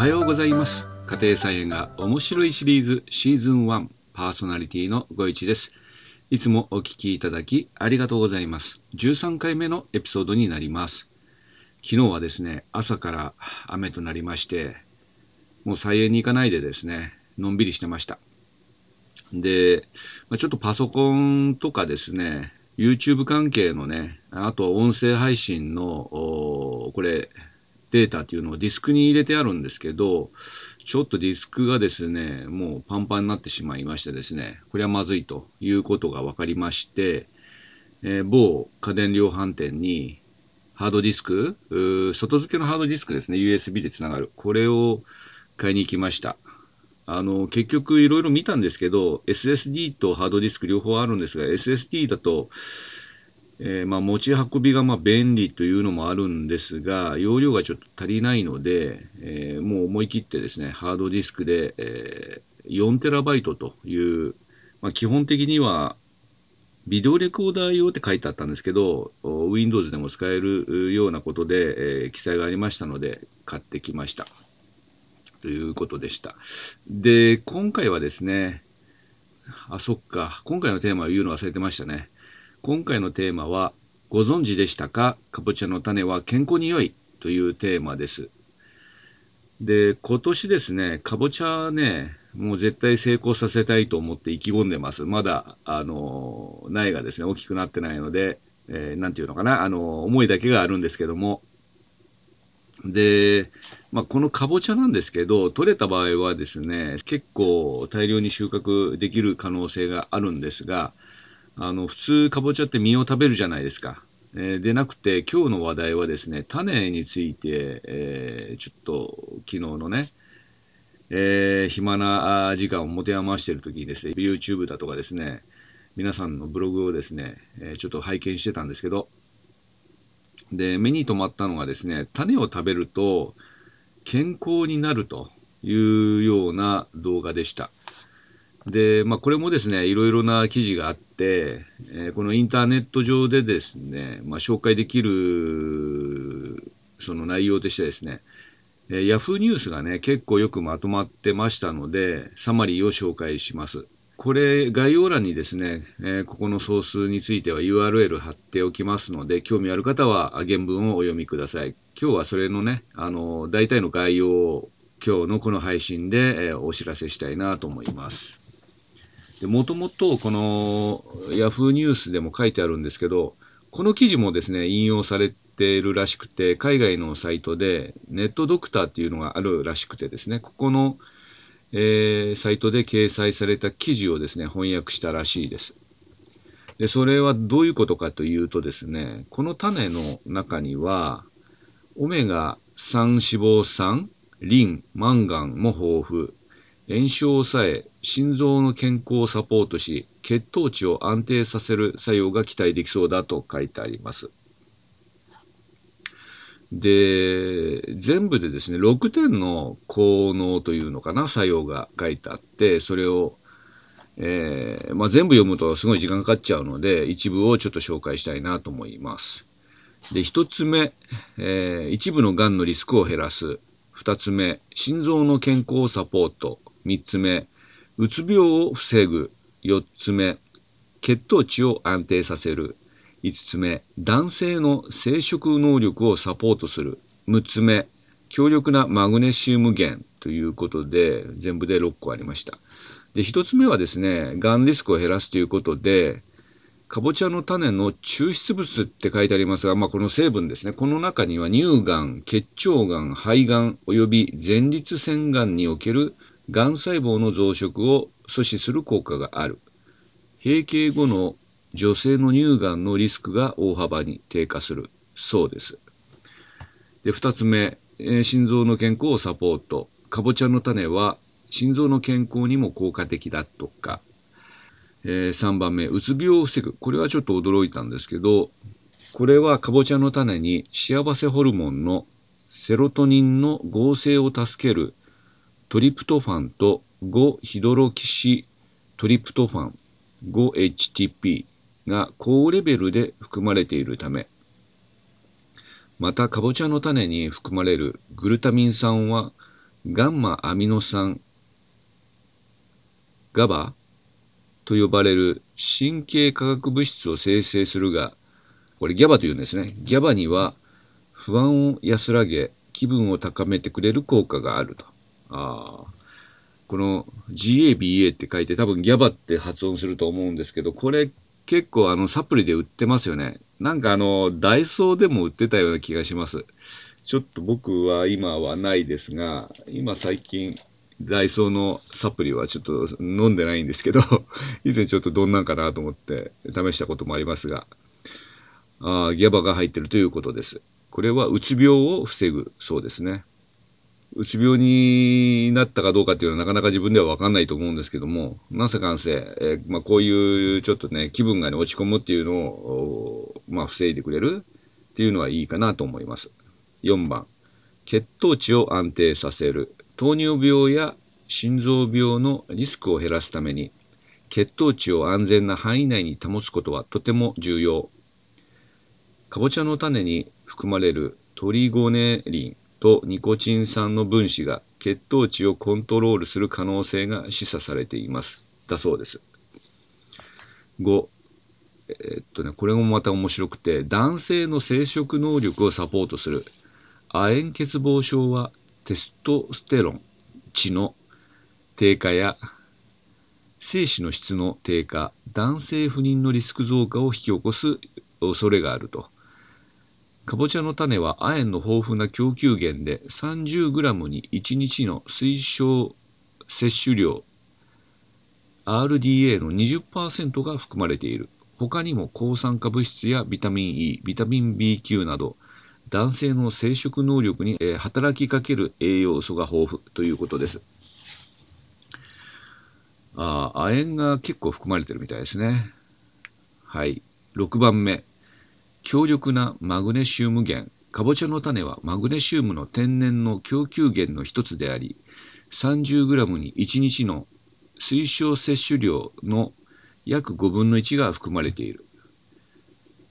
はようございます。家庭菜園が面白いシリーズシーズン1パーソナリティのご一です。いつもお聞きいただきありがとうございます。13回目のエピソードになります。昨日はですね朝から雨となりましてもう菜園に行かないでですねのんびりしてました。で、まちょっとパソコンとかですね、YouTube 関係のね、あと音声配信の、これ、データっていうのをディスクに入れてあるんですけど、ちょっとディスクがですね、もうパンパンになってしまいましてですね、これはまずいということが分かりまして、えー、某家電量販店にハードディスク、外付けのハードディスクですね、USB でつながる。これを買いに行きました。あの、結局いろいろ見たんですけど、SSD とハードディスク両方あるんですが、SSD だと、えー、まあ、持ち運びがま便利というのもあるんですが、容量がちょっと足りないので、えー、もう思い切ってですね、ハードディスクで、えー、4TB という、まあ、基本的にはビデオレコーダー用って書いてあったんですけど、Windows でも使えるようなことで、えー、記載がありましたので、買ってきました。ということでした。で、今回はですね、あ、そっか、今回のテーマを言うの忘れてましたね。今回のテーマは、ご存知でしたか？かぼちゃの種は健康に良い？というテーマです。で、今年ですね、かぼちゃね、もう絶対成功させたいと思って意気込んでます。まだ、あの、苗がですね、大きくなってないので、えー、なんていうのかな、あの、思いだけがあるんですけども、で、まあ、このかぼちゃなんですけど、取れた場合はですね、結構大量に収穫できる可能性があるんですが、あの、普通かぼちゃって実を食べるじゃないですか。えー、でなくて、今日の話題はですね、種について、えー、ちょっと昨日のね、えー、暇な時間を持て余している時にですね、YouTube だとかですね、皆さんのブログをですね、えちょっと拝見してたんですけど、で、目に留まったのがですね、種を食べると健康になるというような動画でした。で、まあ、これもですね、いろいろな記事があって、えー、このインターネット上でですね、まあ、紹介できるその内容としてですね、えー、ヤフーニュースがね、結構よくまとまってましたので、サマリーを紹介します。これ、概要欄にですね、えー、ここのソースについては URL 貼っておきますので、興味ある方は原文をお読みください。今日はそれのね、あの、大体の概要を今日のこの配信で、えー、お知らせしたいなと思います。もともとこの Yahoo ニュースでも書いてあるんですけど、この記事もですね、引用されているらしくて、海外のサイトでネットドクターっていうのがあるらしくてですね、ここのえー、サイトで掲載された記事をですね、翻訳したらしいです。で、それはどういうことかというとですね、この種の中には、オメガ3脂肪酸、リン、マンガンも豊富、炎症を抑え、心臓の健康をサポートし、血糖値を安定させる作用が期待できそうだと書いてあります。で、全部でですね、6点の効能というのかな、作用が書いてあって、それを、えー、まあ、全部読むとすごい時間かかっちゃうので、一部をちょっと紹介したいなと思います。で、一つ目、えー、一部の癌のリスクを減らす。二つ目、心臓の健康をサポート。三つ目、うつ病を防ぐ。四つ目、血糖値を安定させる。5つ目、男性の生殖能力をサポートする。6つ目、強力なマグネシウム源ということで、全部で6個ありました。で、1つ目はですね、がんリスクを減らすということで、かぼちゃの種の抽出物って書いてありますが、まあ、この成分ですね。この中には乳がん、結腸がん、肺がん、及び前立腺がんにおけるがん細胞の増殖を阻止する効果がある。閉経後の女性の乳がんのリスクが大幅に低下するそうです。で、二つ目、えー、心臓の健康をサポート。かぼちゃの種は心臓の健康にも効果的だとか。えー、3番目、うつ病を防ぐ。これはちょっと驚いたんですけど、これはかぼちゃの種に幸せホルモンのセロトニンの合成を助けるトリプトファンと5ヒドロキシトリプトファン 5HTP が高レベルで含まれているため、またかぼちゃの種に含まれるグルタミン酸はガンマアミノ酸、ガバと呼ばれる神経化学物質を生成するが、これギャバというんですね。ギャバには不安を安らげ、気分を高めてくれる効果があると。あこの GABA って書いて多分ギャバって発音すると思うんですけど、これ結構あのサプリで売ってますよね。なんかあの、ダイソーでも売ってたような気がします。ちょっと僕は今はないですが、今最近、ダイソーのサプリはちょっと飲んでないんですけど、以前ちょっとどんなんかなと思って試したこともありますが、あギャバが入ってるということです。これはうつ病を防ぐそうですね。うつ病になったかどうかっていうのはなかなか自分ではわかんないと思うんですけども、なせかんせ、えー、まあ、こういうちょっとね、気分がね、落ち込むっていうのを、まあ、防いでくれるっていうのはいいかなと思います。4番、血糖値を安定させる。糖尿病や心臓病のリスクを減らすために、血糖値を安全な範囲内に保つことはとても重要。かぼちゃの種に含まれるトリゴネリンとニコチン酸の分子が血糖値をコントロールする可能性が示唆されています。だそうです。5、えー、っとね、これもまた面白くて、男性の生殖能力をサポートする亜鉛欠乏症はテストステロン値の低下や精子の質の低下、男性不妊のリスク増加を引き起こす恐れがあると。かぼちゃの種は亜鉛の豊富な供給源で 30g に1日の推奨摂取量 RDA の20%が含まれている。他にも抗酸化物質やビタミン E、ビタミン B 級など男性の生殖能力に働きかける栄養素が豊富ということです。あ亜鉛が結構含まれてるみたいですね。はい。6番目。強力なマグネシウム源。かぼちゃの種はマグネシウムの天然の供給源の一つであり、30g に1日の推奨摂取量の約5分の1が含まれている。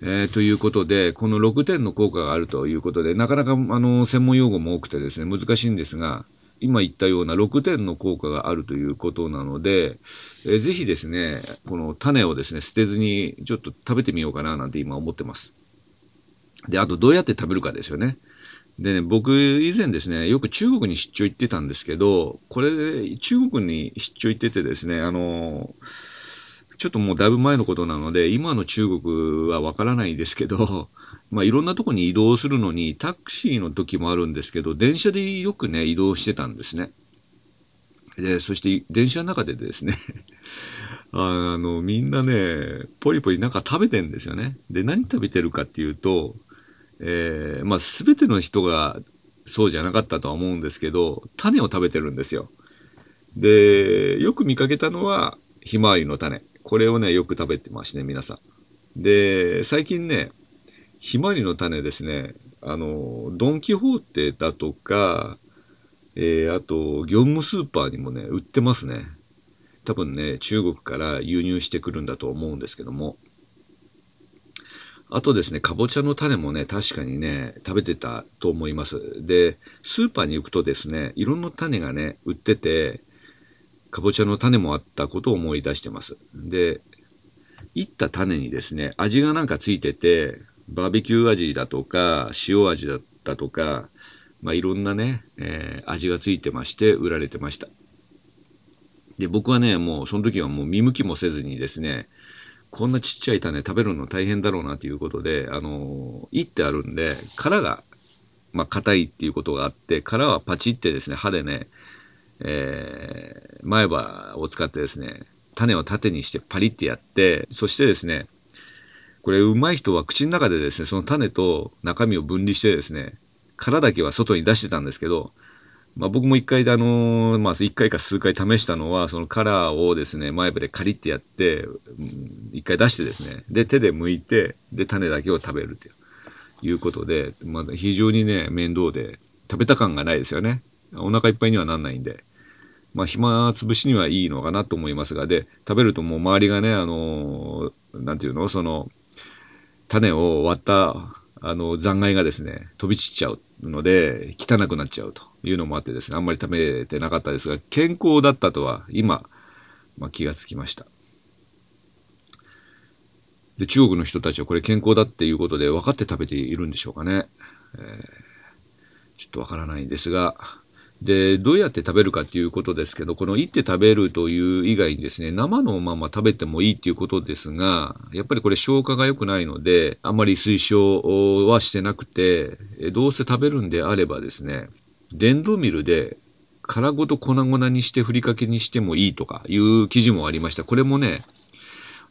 えー、ということで、この6点の効果があるということで、なかなかあの専門用語も多くてですね、難しいんですが、今言ったような6点の効果があるということなので、えー、ぜひですね、この種をですね、捨てずにちょっと食べてみようかななんて今思ってます。で、あとどうやって食べるかですよね。でね、僕以前ですね、よく中国に出張行ってたんですけど、これ、中国に出張行っててですね、あのちょっともうだいぶ前のことなので、今の中国はわからないですけど、まあいろんなとこに移動するのにタクシーの時もあるんですけど、電車でよくね、移動してたんですね。で、そして電車の中でですね あの、みんなね、ポリポリなんか食べてんですよね。で、何食べてるかっていうと、えー、まあ全ての人がそうじゃなかったとは思うんですけど、種を食べてるんですよ。で、よく見かけたのは、ひまわりの種。これをね、よく食べてますね、皆さん。で、最近ね、ひまわりの種ですね、あの、ドン・キホーテだとか、えー、あと、業務スーパーにもね、売ってますね。多分ね、中国から輸入してくるんだと思うんですけども。あとですね、かぼちゃの種もね、確かにね、食べてたと思います。で、スーパーに行くとですね、いろんな種がね、売ってて、かぼちゃの種もあったことを思い出してます。で、いった種にですね、味がなんかついてて、バーベキュー味だとか、塩味だったとか、まあ、いろんなね、えー、味がついてまして売られてました。で、僕はね、もうその時はもう見向きもせずにですね、こんなちっちゃい種食べるの大変だろうなということで、あの、いってあるんで、殻が、まあ、硬いっていうことがあって、殻はパチってですね、歯でね、えー、前歯を使ってですね、種を縦にしてパリってやって、そしてですね、これ上手い人は口の中でですね、その種と中身を分離してですね、殻だけは外に出してたんですけど、まあ、僕も一回、あのー、まあ、一回か数回試したのは、そのカラーをですね、前歯でカリってやって、一回出してですね、で、手で剥いて、で、種だけを食べるということで、まあ、非常にね、面倒で、食べた感がないですよね。お腹いっぱいにはなんないんで。まあ、暇つぶしにはいいのかなと思いますが、で、食べるともう周りがね、あの、なんていうの、その、種を割った、あの、残骸がですね、飛び散っちゃうので、汚くなっちゃうというのもあってですね、あんまり食べてなかったですが、健康だったとは今、まあ、気がつきました。で、中国の人たちはこれ健康だっていうことで分かって食べているんでしょうかね。えー、ちょっとわからないんですが、で、どうやって食べるかっていうことですけど、このいって食べるという以外にですね、生のまま食べてもいいっていうことですが、やっぱりこれ消化が良くないので、あんまり推奨はしてなくて、どうせ食べるんであればですね、電動ミルで殻ごと粉々にしてふりかけにしてもいいとかいう記事もありました。これもね、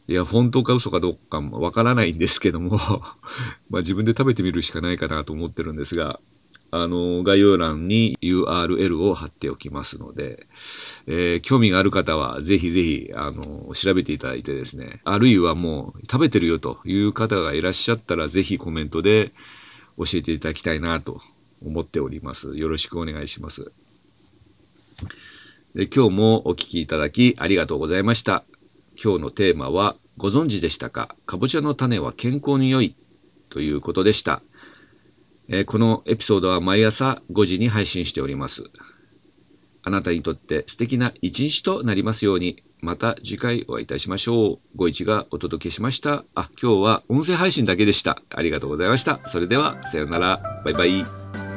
いや、本当か嘘かどうかもわからないんですけども まあ自分で食べてみるしかないかなと思ってるんですが、あの、概要欄に URL を貼っておきますので、えー、興味がある方はぜひぜひ、あの、調べていただいてですね、あるいはもう食べてるよという方がいらっしゃったらぜひコメントで教えていただきたいなと思っております。よろしくお願いします。で今日もお聞きいただきありがとうございました。今日のテーマは、ご存知でしたか？かぼちゃの種は健康に良いということでした。えー、このエピソードは毎朝5時に配信しております。あなたにとって素敵な一日となりますように、また次回お会いいたしましょう。ご一がお届けしました。あ、今日は音声配信だけでした。ありがとうございました。それでは、さようなら。バイバイ。